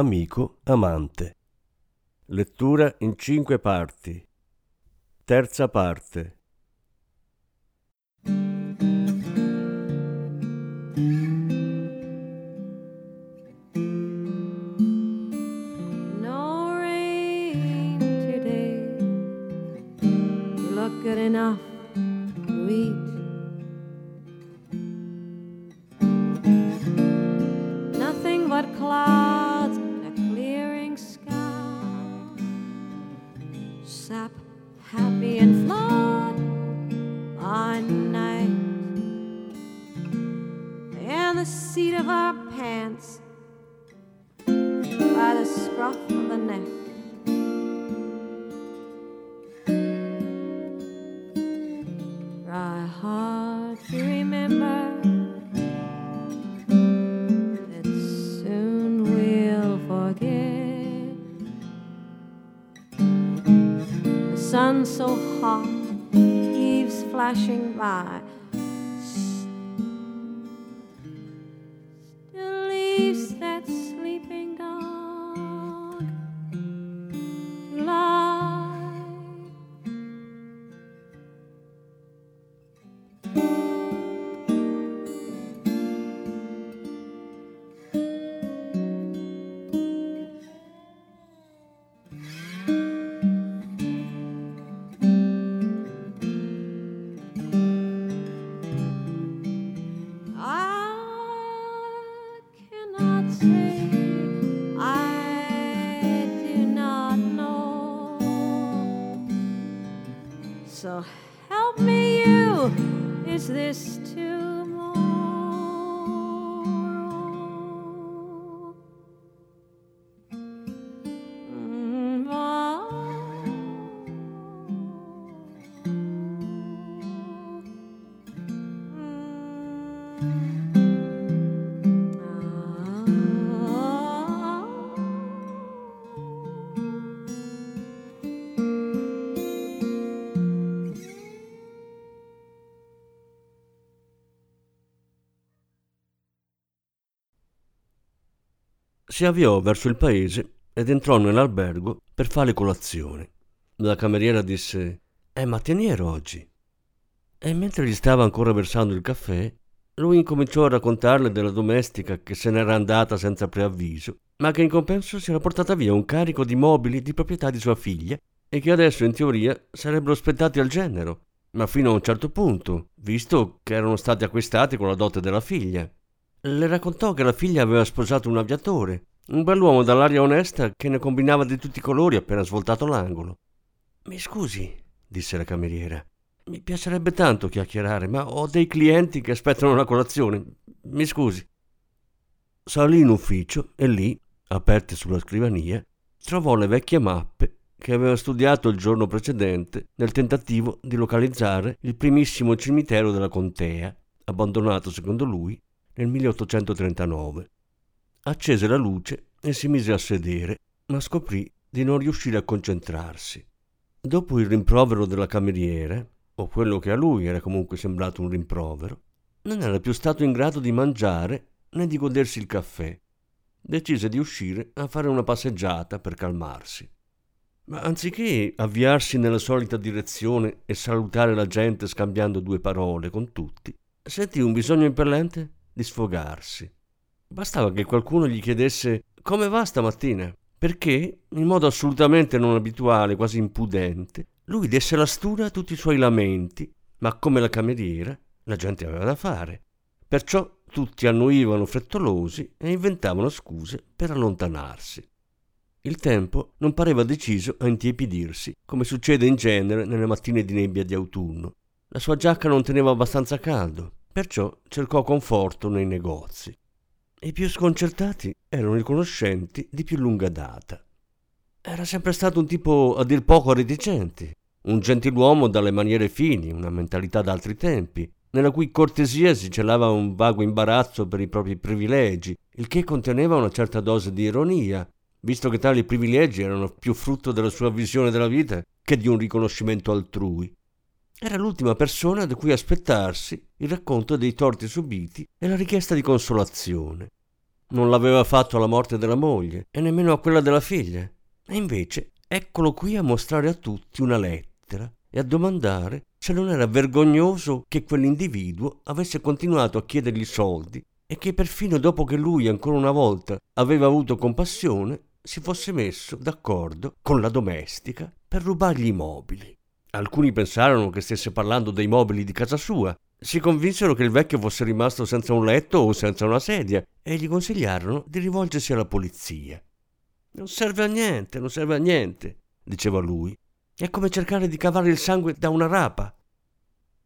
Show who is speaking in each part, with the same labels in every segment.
Speaker 1: amico, amante. Lettura in cinque parti. Terza parte.
Speaker 2: No rain today. Look good enough leaves
Speaker 1: Si avviò verso il paese ed entrò nell'albergo per fare colazione. La cameriera disse: È mattiniero oggi. E mentre gli stava ancora versando il caffè, lui incominciò a raccontarle della domestica che se n'era andata senza preavviso, ma che in compenso si era portata via un carico di mobili di proprietà di sua figlia e che adesso in teoria sarebbero spettati al genero, ma fino a un certo punto, visto che erano stati acquistati con la dote della figlia. Le raccontò che la figlia aveva sposato un aviatore, un bell'uomo dall'aria onesta che ne combinava di tutti i colori appena svoltato l'angolo. Mi scusi, disse la cameriera. Mi piacerebbe tanto chiacchierare, ma ho dei clienti che aspettano la colazione. Mi scusi. Salì in ufficio e lì, aperte sulla scrivania, trovò le vecchie mappe che aveva studiato il giorno precedente nel tentativo di localizzare il primissimo cimitero della contea, abbandonato secondo lui nel 1839. Accese la luce e si mise a sedere, ma scoprì di non riuscire a concentrarsi. Dopo il rimprovero della cameriera, o quello che a lui era comunque sembrato un rimprovero, non era più stato in grado di mangiare né di godersi il caffè. Decise di uscire a fare una passeggiata per calmarsi. Ma anziché avviarsi nella solita direzione e salutare la gente scambiando due parole con tutti, sentì un bisogno impellente di sfogarsi. Bastava che qualcuno gli chiedesse come va stamattina, perché, in modo assolutamente non abituale, quasi impudente, lui desse la stura a tutti i suoi lamenti, ma come la cameriera, la gente aveva da fare. Perciò tutti annuivano frettolosi e inventavano scuse per allontanarsi. Il tempo non pareva deciso a intiepidirsi, come succede in genere nelle mattine di nebbia di autunno. La sua giacca non teneva abbastanza caldo, perciò cercò conforto nei negozi. I più sconcertati erano i conoscenti di più lunga data. Era sempre stato un tipo a dir poco reticente, un gentiluomo dalle maniere fini, una mentalità d'altri tempi, nella cui cortesia si celava un vago imbarazzo per i propri privilegi, il che conteneva una certa dose di ironia, visto che tali privilegi erano più frutto della sua visione della vita che di un riconoscimento altrui. Era l'ultima persona da cui aspettarsi il racconto dei torti subiti e la richiesta di consolazione. Non l'aveva fatto alla morte della moglie e nemmeno a quella della figlia. E invece eccolo qui a mostrare a tutti una lettera e a domandare se non era vergognoso che quell'individuo avesse continuato a chiedergli soldi e che perfino dopo che lui ancora una volta aveva avuto compassione si fosse messo d'accordo con la domestica per rubargli i mobili. Alcuni pensarono che stesse parlando dei mobili di casa sua, si convinsero che il vecchio fosse rimasto senza un letto o senza una sedia e gli consigliarono di rivolgersi alla polizia. Non serve a niente, non serve a niente, diceva lui. È come cercare di cavare il sangue da una rapa.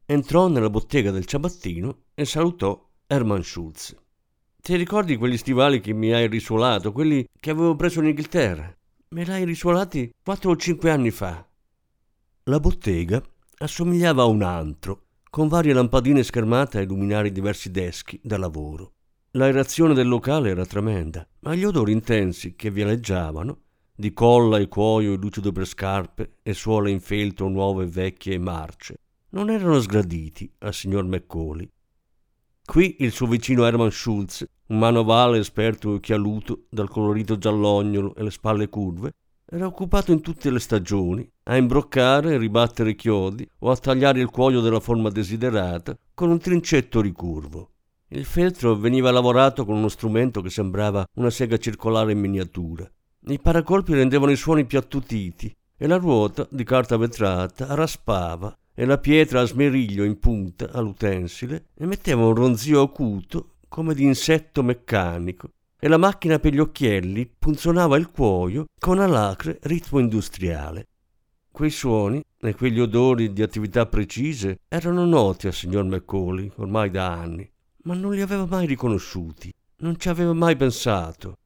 Speaker 1: Entrò nella bottega del ciabattino e salutò Hermann Schulz. Ti ricordi quegli stivali che mi hai risuolato, quelli che avevo preso in Inghilterra? Me l'hai risuolati quattro o cinque anni fa. La bottega assomigliava a un antro, con varie lampadine schermate a illuminare diversi deschi da lavoro. L'aerazione del locale era tremenda, ma gli odori intensi che vialeggiavano, di colla e cuoio e lucido per scarpe e suole in feltro nuove, vecchie e marce, non erano sgraditi al signor Macaulay. Qui il suo vicino Hermann Schulz, un manovale esperto e occhialuto dal colorito giallognolo e le spalle curve, era occupato in tutte le stagioni a imbroccare e ribattere chiodi o a tagliare il cuoio della forma desiderata con un trincetto ricurvo. Il feltro veniva lavorato con uno strumento che sembrava una sega circolare in miniatura. I paracolpi rendevano i suoni più attutiti e la ruota di carta vetrata raspava e la pietra a smeriglio in punta all'utensile emetteva un ronzio acuto come di insetto meccanico e la macchina per gli occhielli punzonava il cuoio con alacre ritmo industriale. Quei suoni e quegli odori di attività precise erano noti al signor Macaulay ormai da anni, ma non li aveva mai riconosciuti, non ci aveva mai pensato.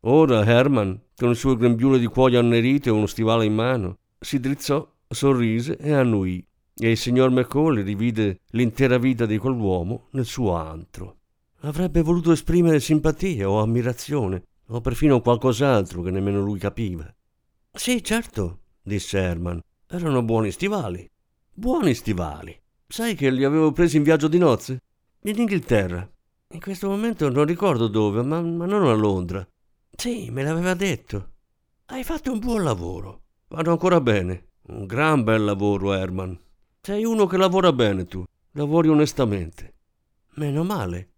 Speaker 1: Ora Herman, con il suo grembiule di cuoio annerito e uno stivale in mano, si drizzò, sorrise e annuì, e il signor Macaulay rivide l'intera vita di quell'uomo nel suo antro. Avrebbe voluto esprimere simpatia o ammirazione, o perfino qualcos'altro che nemmeno lui capiva. Sì, certo, disse Herman. Erano buoni stivali. Buoni stivali. Sai che li avevo presi in viaggio di nozze? In Inghilterra. In questo momento non ricordo dove, ma, ma non a Londra. Sì, me l'aveva detto. Hai fatto un buon lavoro. Vanno ancora bene. Un gran bel lavoro, Herman. Sei uno che lavora bene tu. Lavori onestamente. Meno male.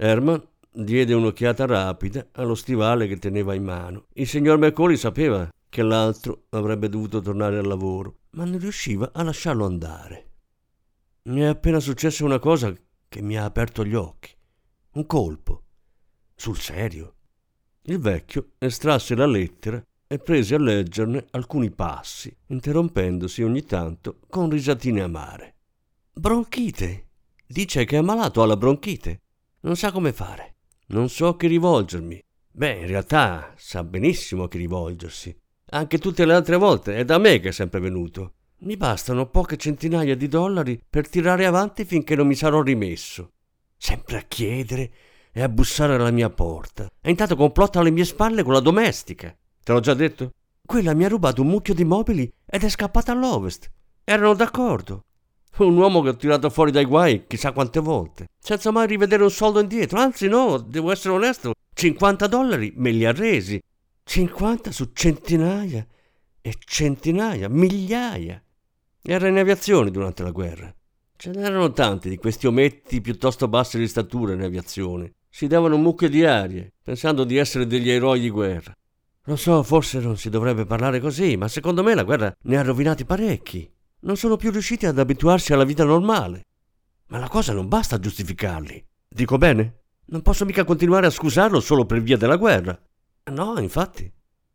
Speaker 1: Herman diede un'occhiata rapida allo stivale che teneva in mano. Il signor Macaulay sapeva che l'altro avrebbe dovuto tornare al lavoro, ma non riusciva a lasciarlo andare. Mi è appena successa una cosa che mi ha aperto gli occhi. Un colpo. Sul serio. Il vecchio estrasse la lettera e prese a leggerne alcuni passi, interrompendosi ogni tanto con risatine amare. Bronchite. Dice che è malato alla bronchite. Non sa come fare. Non so a chi rivolgermi. Beh, in realtà sa benissimo a chi rivolgersi. Anche tutte le altre volte è da me che è sempre venuto. Mi bastano poche centinaia di dollari per tirare avanti finché non mi sarò rimesso. Sempre a chiedere e a bussare alla mia porta. E intanto complotta alle mie spalle con la domestica. Te l'ho già detto? Quella mi ha rubato un mucchio di mobili ed è scappata all'ovest. Erano d'accordo. Un uomo che ho tirato fuori dai guai chissà quante volte, senza mai rivedere un soldo indietro. Anzi, no, devo essere onesto, 50 dollari me li ha resi 50 su centinaia e centinaia, migliaia. Era in aviazione durante la guerra. Ce n'erano tanti di questi ometti piuttosto bassi di statura in aviazione. Si davano mucche di arie, pensando di essere degli eroi di guerra. Lo so, forse non si dovrebbe parlare così, ma secondo me la guerra ne ha rovinati parecchi. Non sono più riusciti ad abituarsi alla vita normale. Ma la cosa non basta a giustificarli. Dico bene? Non posso mica continuare a scusarlo solo per via della guerra. No, infatti.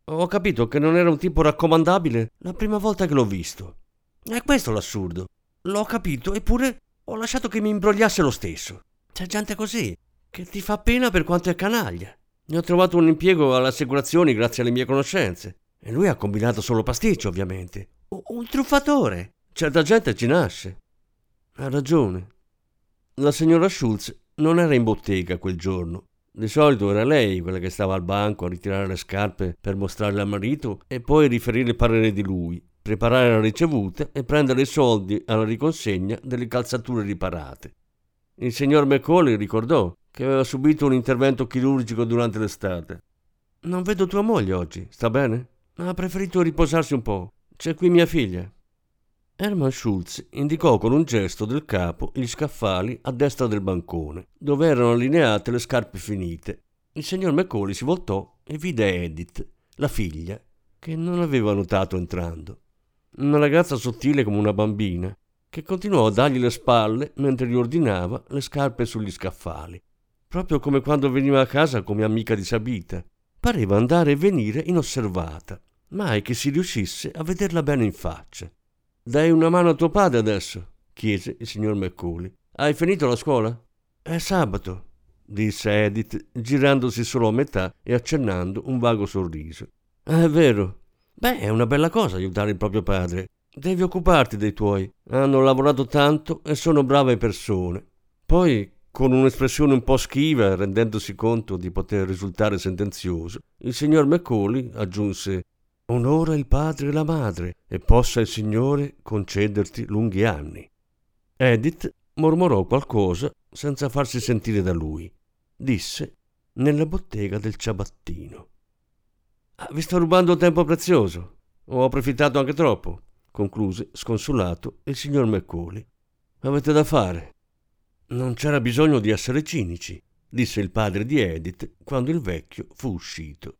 Speaker 1: Ho capito che non era un tipo raccomandabile la prima volta che l'ho visto. È questo l'assurdo. L'ho capito, eppure ho lasciato che mi imbrogliasse lo stesso. C'è gente così, che ti fa pena per quanto è canaglia. Ne ho trovato un impiego alle assicurazioni grazie alle mie conoscenze. E lui ha combinato solo pasticcio, ovviamente. Un truffatore. Certa gente ci nasce. Ha ragione. La signora Schultz non era in bottega quel giorno. Di solito era lei quella che stava al banco a ritirare le scarpe per mostrarle al marito e poi riferire il parere di lui, preparare la ricevuta e prendere i soldi alla riconsegna delle calzature riparate. Il signor Macaulay ricordò che aveva subito un intervento chirurgico durante l'estate. Non vedo tua moglie oggi, sta bene? Ha preferito riposarsi un po'. C'è qui mia figlia. Hermann Schulz indicò con un gesto del capo gli scaffali a destra del bancone, dove erano allineate le scarpe finite. Il signor Macaulay si voltò e vide Edith, la figlia, che non aveva notato entrando. Una ragazza sottile come una bambina, che continuò a dargli le spalle mentre gli ordinava le scarpe sugli scaffali, proprio come quando veniva a casa come amica di Sabita. Pareva andare e venire inosservata, mai che si riuscisse a vederla bene in faccia. Dai una mano a tuo padre adesso, chiese il signor Macaulay. Hai finito la scuola? È sabato, disse Edith, girandosi solo a metà e accennando un vago sorriso. È vero. Beh, è una bella cosa aiutare il proprio padre. Devi occuparti dei tuoi. Hanno lavorato tanto e sono brave persone. Poi, con un'espressione un po' schiva, rendendosi conto di poter risultare sentenzioso, il signor Macaulay aggiunse Onora il padre e la madre, e possa il Signore concederti lunghi anni. Edith mormorò qualcosa senza farsi sentire da lui. Disse nella bottega del ciabattino. Ah, vi sto rubando tempo prezioso. Ho approfittato anche troppo, concluse sconsolato il signor Macaulay. Avete da fare. Non c'era bisogno di essere cinici, disse il padre di Edith quando il vecchio fu uscito.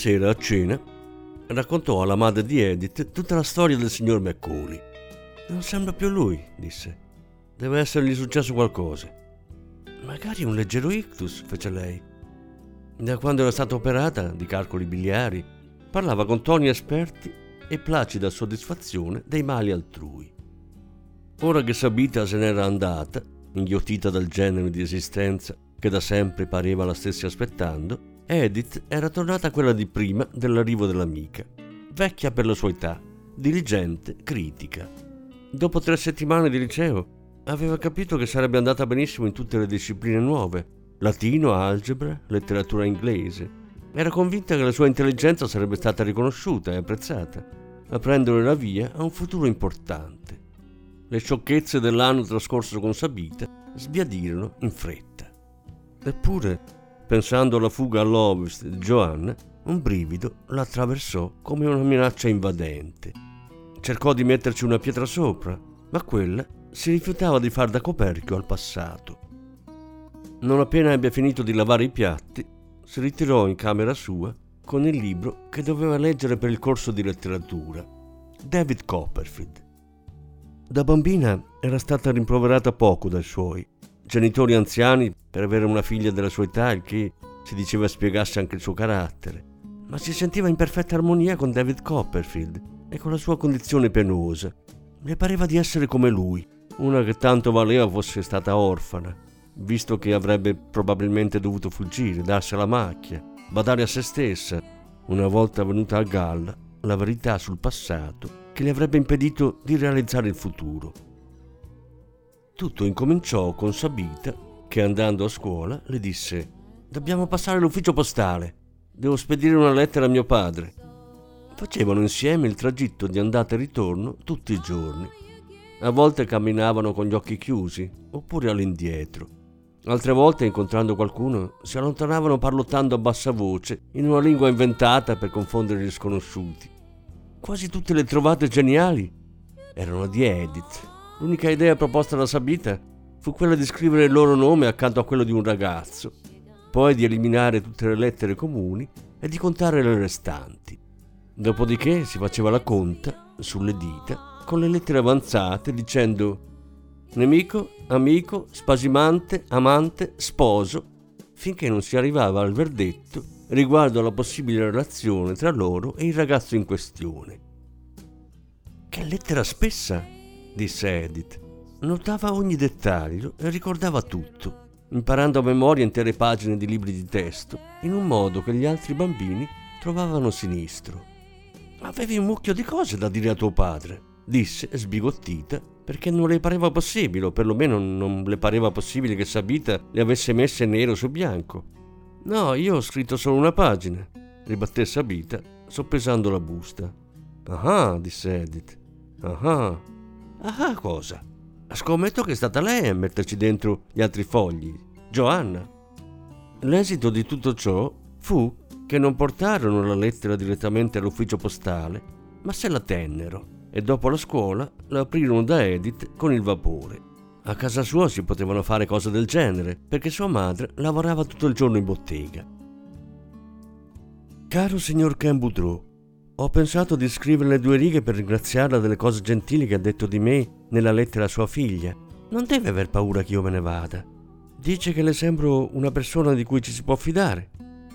Speaker 1: Sera a cena raccontò alla madre di Edith tutta la storia del signor Macaulay. Non sembra più lui, disse. Deve essergli successo qualcosa. Magari un leggero ictus, fece lei. Da quando era stata operata di calcoli biliari, parlava con toni esperti e placida soddisfazione dei mali altrui. Ora che Sabita se n'era andata, inghiottita dal genere di esistenza che da sempre pareva la stesse aspettando, Edith era tornata quella di prima dell'arrivo dell'amica, vecchia per la sua età, diligente, critica. Dopo tre settimane di liceo aveva capito che sarebbe andata benissimo in tutte le discipline nuove, latino, algebra, letteratura inglese. Era convinta che la sua intelligenza sarebbe stata riconosciuta e apprezzata, aprendole la via a un futuro importante. Le sciocchezze dell'anno trascorso con Sabita sbiadirono in fretta. Eppure Pensando alla fuga all'ovest di Joanna, un brivido la attraversò come una minaccia invadente. Cercò di metterci una pietra sopra, ma quella si rifiutava di far da coperchio al passato. Non appena ebbe finito di lavare i piatti, si ritirò in camera sua con il libro che doveva leggere per il corso di letteratura, David Copperfield. Da bambina era stata rimproverata poco dai suoi genitori anziani per avere una figlia della sua età, il che si diceva spiegasse anche il suo carattere, ma si sentiva in perfetta armonia con David Copperfield e con la sua condizione penosa. Le pareva di essere come lui, una che tanto valeva fosse stata orfana, visto che avrebbe probabilmente dovuto fuggire, darsi alla macchia, badare a se stessa, una volta venuta a galla la verità sul passato che le avrebbe impedito di realizzare il futuro. Tutto incominciò con Sabita che andando a scuola le disse Dobbiamo passare l'ufficio postale. Devo spedire una lettera a mio padre. Facevano insieme il tragitto di andata e ritorno tutti i giorni. A volte camminavano con gli occhi chiusi, oppure all'indietro. Altre volte, incontrando qualcuno, si allontanavano parlottando a bassa voce, in una lingua inventata per confondere gli sconosciuti. Quasi tutte le trovate geniali erano di Edith. L'unica idea proposta da Sabita fu quella di scrivere il loro nome accanto a quello di un ragazzo poi di eliminare tutte le lettere comuni e di contare le restanti. Dopodiché si faceva la conta sulle dita con le lettere avanzate dicendo nemico, amico, spasimante, amante, sposo, finché non si arrivava al verdetto riguardo alla possibile relazione tra loro e il ragazzo in questione. Che lettera spessa, disse Edith. Notava ogni dettaglio e ricordava tutto imparando a memoria intere pagine di libri di testo, in un modo che gli altri bambini trovavano sinistro. Avevi un mucchio di cose da dire a tuo padre, disse sbigottita, perché non le pareva possibile, o perlomeno non le pareva possibile che Sabita le avesse messe nero su bianco. No, io ho scritto solo una pagina, ribatté Sabita, soppesando la busta. Ah, disse Edith. Ah, ah, cosa? Scommetto che è stata lei a metterci dentro gli altri fogli, Joanna. L'esito di tutto ciò fu che non portarono la lettera direttamente all'ufficio postale, ma se la tennero e dopo la scuola la aprirono da Edith con il vapore. A casa sua si potevano fare cose del genere perché sua madre lavorava tutto il giorno in bottega. Caro signor Ken Boudreau, ho pensato di scriverle due righe per ringraziarla delle cose gentili che ha detto di me nella lettera a sua figlia. Non deve aver paura che io me ne vada. Dice che le sembro una persona di cui ci si può fidare.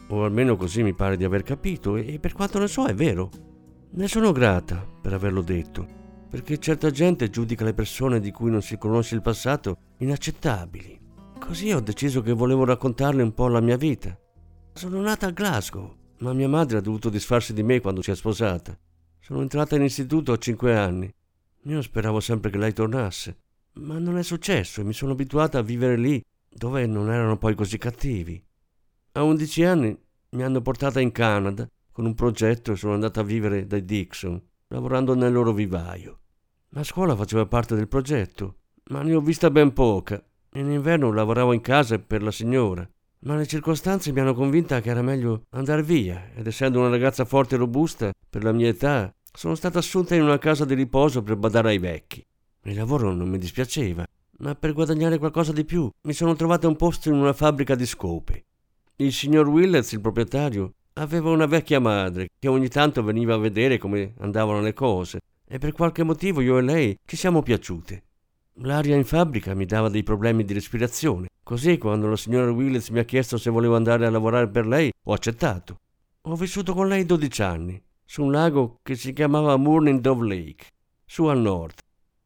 Speaker 1: O almeno così mi pare di aver capito, e per quanto ne so è vero. Ne sono grata per averlo detto, perché certa gente giudica le persone di cui non si conosce il passato inaccettabili. Così ho deciso che volevo raccontarle un po' la mia vita. Sono nata a Glasgow ma mia madre ha dovuto disfarsi di me quando si è sposata. Sono entrata in istituto a cinque anni. Io speravo sempre che lei tornasse, ma non è successo e mi sono abituata a vivere lì, dove non erano poi così cattivi. A undici anni mi hanno portata in Canada con un progetto e sono andata a vivere dai Dixon, lavorando nel loro vivaio. La scuola faceva parte del progetto, ma ne ho vista ben poca. In inverno lavoravo in casa per la signora ma le circostanze mi hanno convinta che era meglio andare via ed essendo una ragazza forte e robusta per la mia età, sono stata assunta in una casa di riposo per badare ai vecchi. Il lavoro non mi dispiaceva, ma per guadagnare qualcosa di più mi sono trovata un posto in una fabbrica di scope. Il signor Willets, il proprietario, aveva una vecchia madre che ogni tanto veniva a vedere come andavano le cose e per qualche motivo io e lei ci siamo piaciute. L'aria in fabbrica mi dava dei problemi di respirazione, così quando la signora Willets mi ha chiesto se volevo andare a lavorare per lei, ho accettato. Ho vissuto con lei 12 anni, su un lago che si chiamava Morning Dove Lake, su al nord.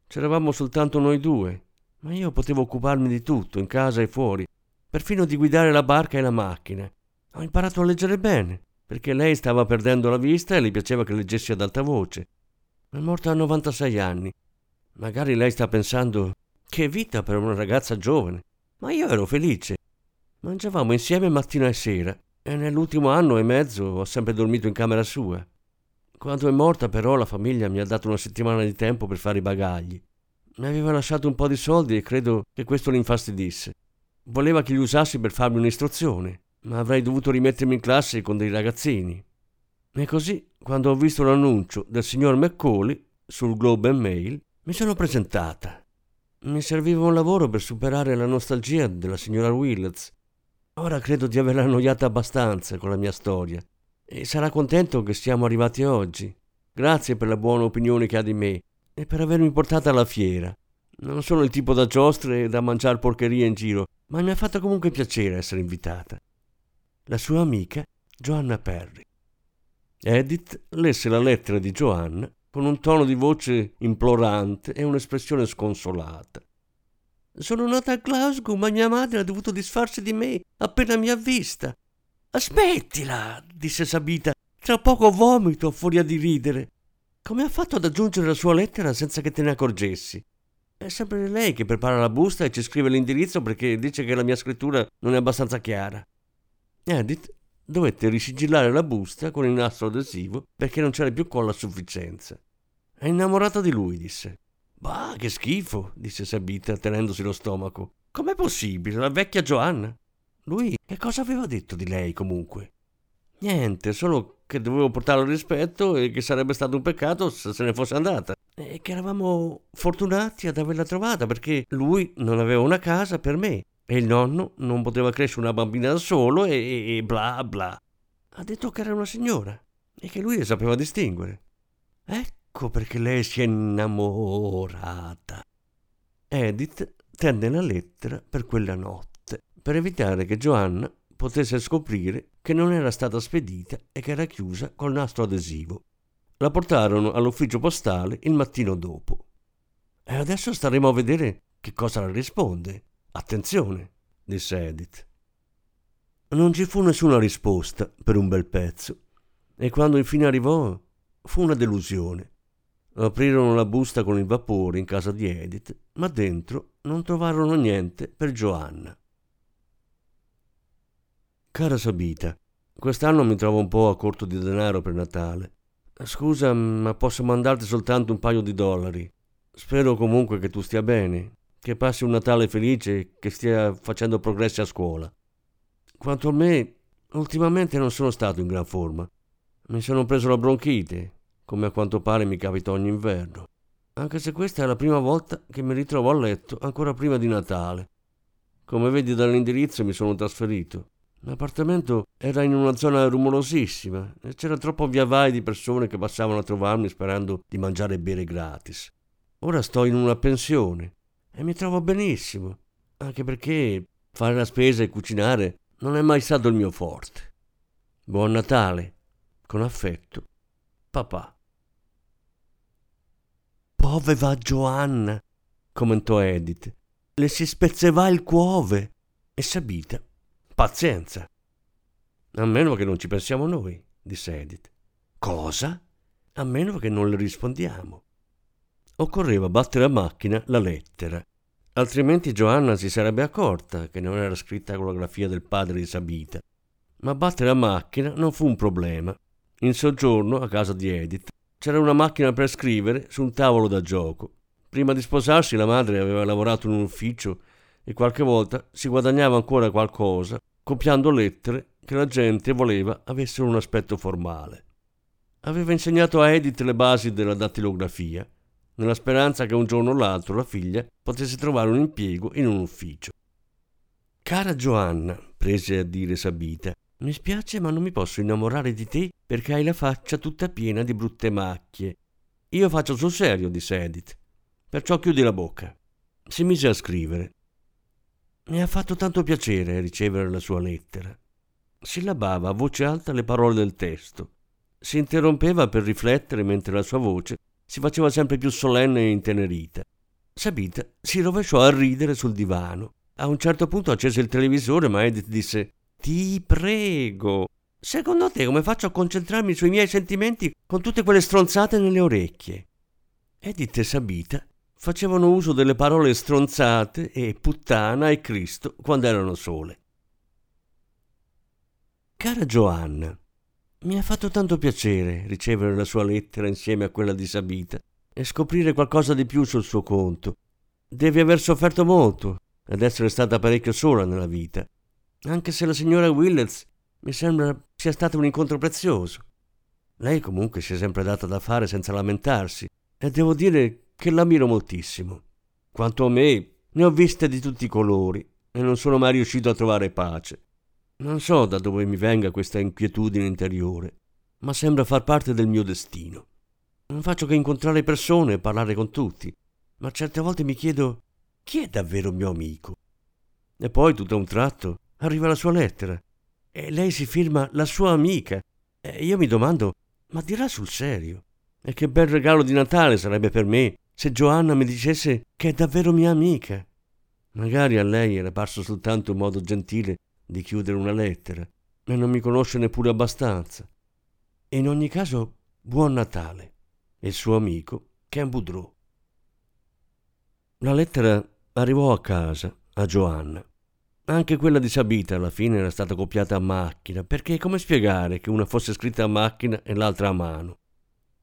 Speaker 1: C'eravamo soltanto noi due, ma io potevo occuparmi di tutto, in casa e fuori, perfino di guidare la barca e la macchina. Ho imparato a leggere bene, perché lei stava perdendo la vista e le piaceva che leggessi ad alta voce. È morta a 96 anni Magari lei sta pensando che vita per una ragazza giovane, ma io ero felice. Mangiavamo insieme mattina e sera e nell'ultimo anno e mezzo ho sempre dormito in camera sua. Quando è morta però la famiglia mi ha dato una settimana di tempo per fare i bagagli. Mi aveva lasciato un po' di soldi e credo che questo l'infastidisse. Voleva che li usassi per farmi un'istruzione, ma avrei dovuto rimettermi in classe con dei ragazzini. E così, quando ho visto l'annuncio del signor Macaulay sul Globe and Mail, mi sono presentata. Mi serviva un lavoro per superare la nostalgia della signora Willets. Ora credo di averla annoiata abbastanza con la mia storia e sarà contento che siamo arrivati oggi. Grazie per la buona opinione che ha di me e per avermi portata alla fiera. Non sono il tipo da giostre e da mangiare porcherie in giro, ma mi ha fatto comunque piacere essere invitata. La sua amica Joanna Perry. Edith lesse la lettera di Joanna con un tono di voce implorante e un'espressione sconsolata. Sono nata a Glasgow, ma mia madre ha dovuto disfarsi di me appena mi ha vista. Aspettila, disse Sabita. Tra poco vomito, furia di ridere. Come ha fatto ad aggiungere la sua lettera senza che te ne accorgessi? È sempre lei che prepara la busta e ci scrive l'indirizzo perché dice che la mia scrittura non è abbastanza chiara. Edith dovette risigillare la busta con il nastro adesivo perché non c'era più colla a sufficienza. È innamorata di lui, disse. Bah, che schifo, disse Sabita tenendosi lo stomaco. Com'è possibile? La vecchia Joanna? Lui che cosa aveva detto di lei comunque? Niente, solo che dovevo portarlo rispetto e che sarebbe stato un peccato se se ne fosse andata. E che eravamo fortunati ad averla trovata perché lui non aveva una casa per me e il nonno non poteva crescere una bambina da solo e, e bla bla. Ha detto che era una signora e che lui le sapeva distinguere. Ecco perché lei si è innamorata. Edith tenne la lettera per quella notte, per evitare che Joanna potesse scoprire che non era stata spedita e che era chiusa col nastro adesivo. La portarono all'ufficio postale il mattino dopo. E adesso staremo a vedere che cosa le risponde. Attenzione, disse Edith. Non ci fu nessuna risposta per un bel pezzo e quando infine arrivò fu una delusione. Aprirono la busta con il vapore in casa di Edith, ma dentro non trovarono niente per Joanna. Cara Sabita, quest'anno mi trovo un po' a corto di denaro per Natale. Scusa, ma posso mandarti soltanto un paio di dollari. Spero comunque che tu stia bene che passi un Natale felice e che stia facendo progressi a scuola. Quanto a me, ultimamente non sono stato in gran forma. Mi sono preso la bronchite, come a quanto pare mi capita ogni inverno. Anche se questa è la prima volta che mi ritrovo a letto ancora prima di Natale. Come vedi dall'indirizzo mi sono trasferito. L'appartamento era in una zona rumorosissima e c'era troppo via vai di persone che passavano a trovarmi sperando di mangiare e bere gratis. Ora sto in una pensione e mi trovo benissimo, anche perché fare la spesa e cucinare non è mai stato il mio forte. Buon Natale, con affetto, papà. Povera Joanna, commentò Edith, le si spezzeva il cuove e Sabita. Pazienza. A meno che non ci pensiamo noi, disse Edith. Cosa? A meno che non le rispondiamo. Occorreva battere a macchina la lettera, altrimenti Giovanna si sarebbe accorta che non era scritta con la grafia del padre di Sabita. Ma battere a macchina non fu un problema. In soggiorno, a casa di Edith, c'era una macchina per scrivere su un tavolo da gioco. Prima di sposarsi la madre aveva lavorato in un ufficio e qualche volta si guadagnava ancora qualcosa copiando lettere che la gente voleva avessero un aspetto formale. Aveva insegnato a Edith le basi della dattilografia nella speranza che un giorno o l'altro la figlia potesse trovare un impiego in un ufficio. Cara Giovanna, prese a dire Sabita, mi spiace ma non mi posso innamorare di te perché hai la faccia tutta piena di brutte macchie. Io faccio sul serio, disse Edith. Perciò chiudi la bocca. Si mise a scrivere. Mi ha fatto tanto piacere ricevere la sua lettera. Sillabava a voce alta le parole del testo. Si interrompeva per riflettere mentre la sua voce si faceva sempre più solenne e intenerita. Sabita si rovesciò a ridere sul divano. A un certo punto accese il televisore, ma Edith disse: Ti prego. Secondo te come faccio a concentrarmi sui miei sentimenti con tutte quelle stronzate nelle orecchie? Edith e Sabita facevano uso delle parole stronzate e puttana e Cristo quando erano sole. Cara Giovanna, mi ha fatto tanto piacere ricevere la sua lettera insieme a quella di Sabita e scoprire qualcosa di più sul suo conto. Devi aver sofferto molto ed essere stata parecchio sola nella vita, anche se la signora Willets mi sembra sia stato un incontro prezioso. Lei comunque si è sempre data da fare senza lamentarsi e devo dire che l'ammiro moltissimo. Quanto a me, ne ho viste di tutti i colori e non sono mai riuscito a trovare pace. Non so da dove mi venga questa inquietudine interiore, ma sembra far parte del mio destino. Non faccio che incontrare persone e parlare con tutti, ma certe volte mi chiedo chi è davvero mio amico. E poi, tutto a un tratto, arriva la sua lettera e lei si firma la sua amica. E io mi domando, ma dirà sul serio? E che bel regalo di Natale sarebbe per me se Giovanna mi dicesse che è davvero mia amica. Magari a lei era parso soltanto un modo gentile di chiudere una lettera e non mi conosce neppure abbastanza. In ogni caso, buon Natale. E il suo amico, Ken Boudreau. La lettera arrivò a casa, a Joanna. Anche quella di Sabita alla fine era stata copiata a macchina, perché come spiegare che una fosse scritta a macchina e l'altra a mano?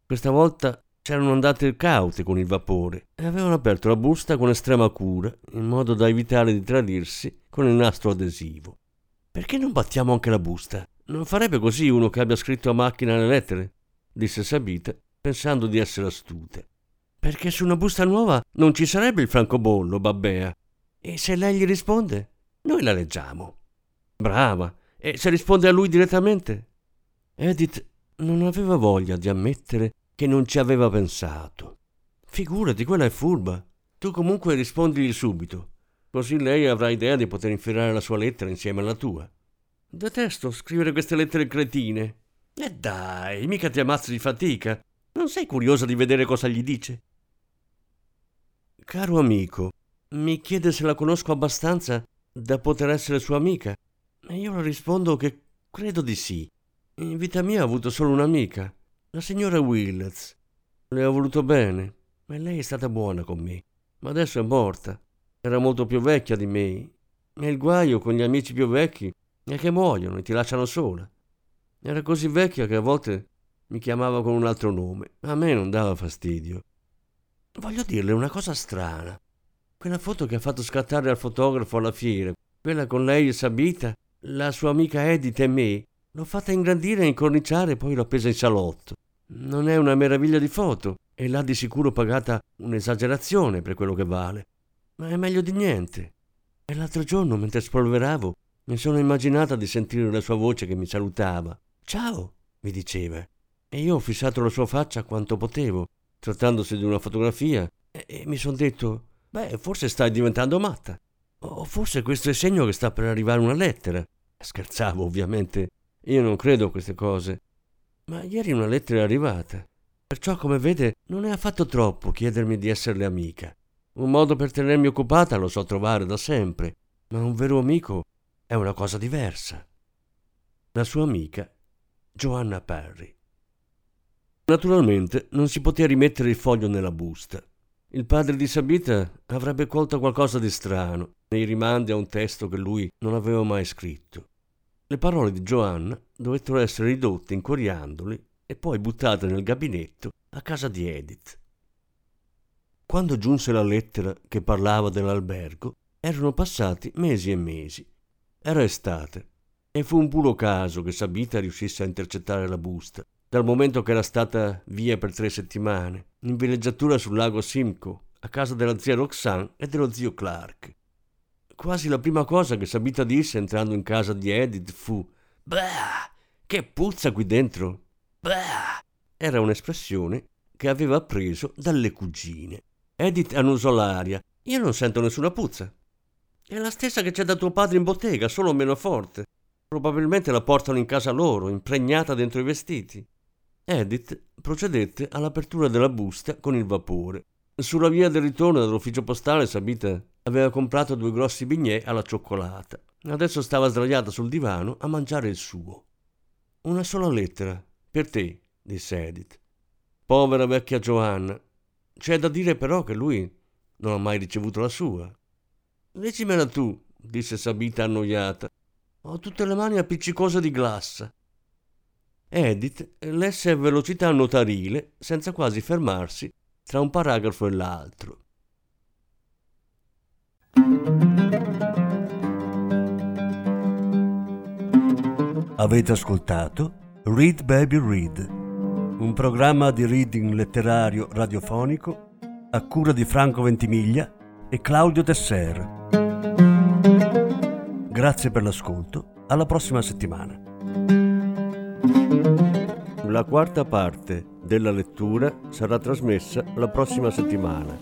Speaker 1: Questa volta c'erano andate caute con il vapore e avevano aperto la busta con estrema cura, in modo da evitare di tradirsi con il nastro adesivo. Perché non battiamo anche la busta? Non farebbe così uno che abbia scritto a macchina le lettere? disse Sabita, pensando di essere astuta perché su una busta nuova non ci sarebbe il francobollo, Babbea. E se lei gli risponde, noi la leggiamo. Brava. E se risponde a lui direttamente? Edith non aveva voglia di ammettere che non ci aveva pensato. Figurati, quella è furba. Tu comunque rispondigli subito. Così lei avrà idea di poter infilare la sua lettera insieme alla tua. Detesto scrivere queste lettere cretine. E dai, mica ti ammazzi di fatica. Non sei curiosa di vedere cosa gli dice? Caro amico, mi chiede se la conosco abbastanza da poter essere sua amica. E io le rispondo che credo di sì. In vita mia ho avuto solo un'amica, la signora Willets. Le ho voluto bene e lei è stata buona con me. Ma adesso è morta. Era molto più vecchia di me. E il guaio con gli amici più vecchi è che muoiono e ti lasciano sola. Era così vecchia che a volte mi chiamava con un altro nome. A me non dava fastidio. Voglio dirle una cosa strana. Quella foto che ha fatto scattare al fotografo alla fiera, quella con lei e Sabita, la sua amica Edith e me, l'ho fatta ingrandire e incorniciare e poi l'ho appesa in salotto. Non è una meraviglia di foto e l'ha di sicuro pagata un'esagerazione per quello che vale, ma è meglio di niente. E l'altro giorno, mentre spolveravo, mi sono immaginata di sentire la sua voce che mi salutava. Ciao, mi diceva. E io ho fissato la sua faccia quanto potevo trattandosi di una fotografia, e, e mi sono detto, beh, forse stai diventando matta. O forse questo è segno che sta per arrivare una lettera. Scherzavo, ovviamente. Io non credo a queste cose. Ma ieri una lettera è arrivata. Perciò, come vede, non è affatto troppo chiedermi di esserle amica. Un modo per tenermi occupata lo so trovare da sempre, ma un vero amico è una cosa diversa. La sua amica, Joanna Perry. Naturalmente non si poté rimettere il foglio nella busta. Il padre di Sabita avrebbe colto qualcosa di strano nei rimandi a un testo che lui non aveva mai scritto. Le parole di Joanna dovettero essere ridotte in coriandoli e poi buttate nel gabinetto a casa di Edith. Quando giunse la lettera che parlava dell'albergo, erano passati mesi e mesi. Era estate e fu un puro caso che Sabita riuscisse a intercettare la busta dal momento che era stata via per tre settimane, in villeggiatura sul lago Simcoe, a casa della zia Roxanne e dello zio Clark. Quasi la prima cosa che Sabita disse entrando in casa di Edith fu Bah! Che puzza qui dentro! Bah! Era un'espressione che aveva appreso dalle cugine. Edith annusò l'aria. Io non sento nessuna puzza. È la stessa che c'è da tuo padre in bottega, solo meno forte. Probabilmente la portano in casa loro, impregnata dentro i vestiti. Edith procedette all'apertura della busta con il vapore. Sulla via del ritorno dall'ufficio postale Sabita aveva comprato due grossi bignè alla cioccolata. Adesso stava sdraiata sul divano a mangiare il suo. Una sola lettera, per te, disse Edith. Povera vecchia Joanna. C'è da dire però che lui non ha mai ricevuto la sua. Dicimela tu, disse Sabita annoiata. Ho tutte le mani appiccicose di glassa. Edith lesse a velocità notarile, senza quasi fermarsi, tra un paragrafo e l'altro.
Speaker 3: Avete ascoltato Read Baby Read, un programma di reading letterario radiofonico a cura di Franco Ventimiglia e Claudio Tesser. Grazie per l'ascolto, alla prossima settimana.
Speaker 1: La quarta parte della lettura sarà trasmessa la prossima settimana.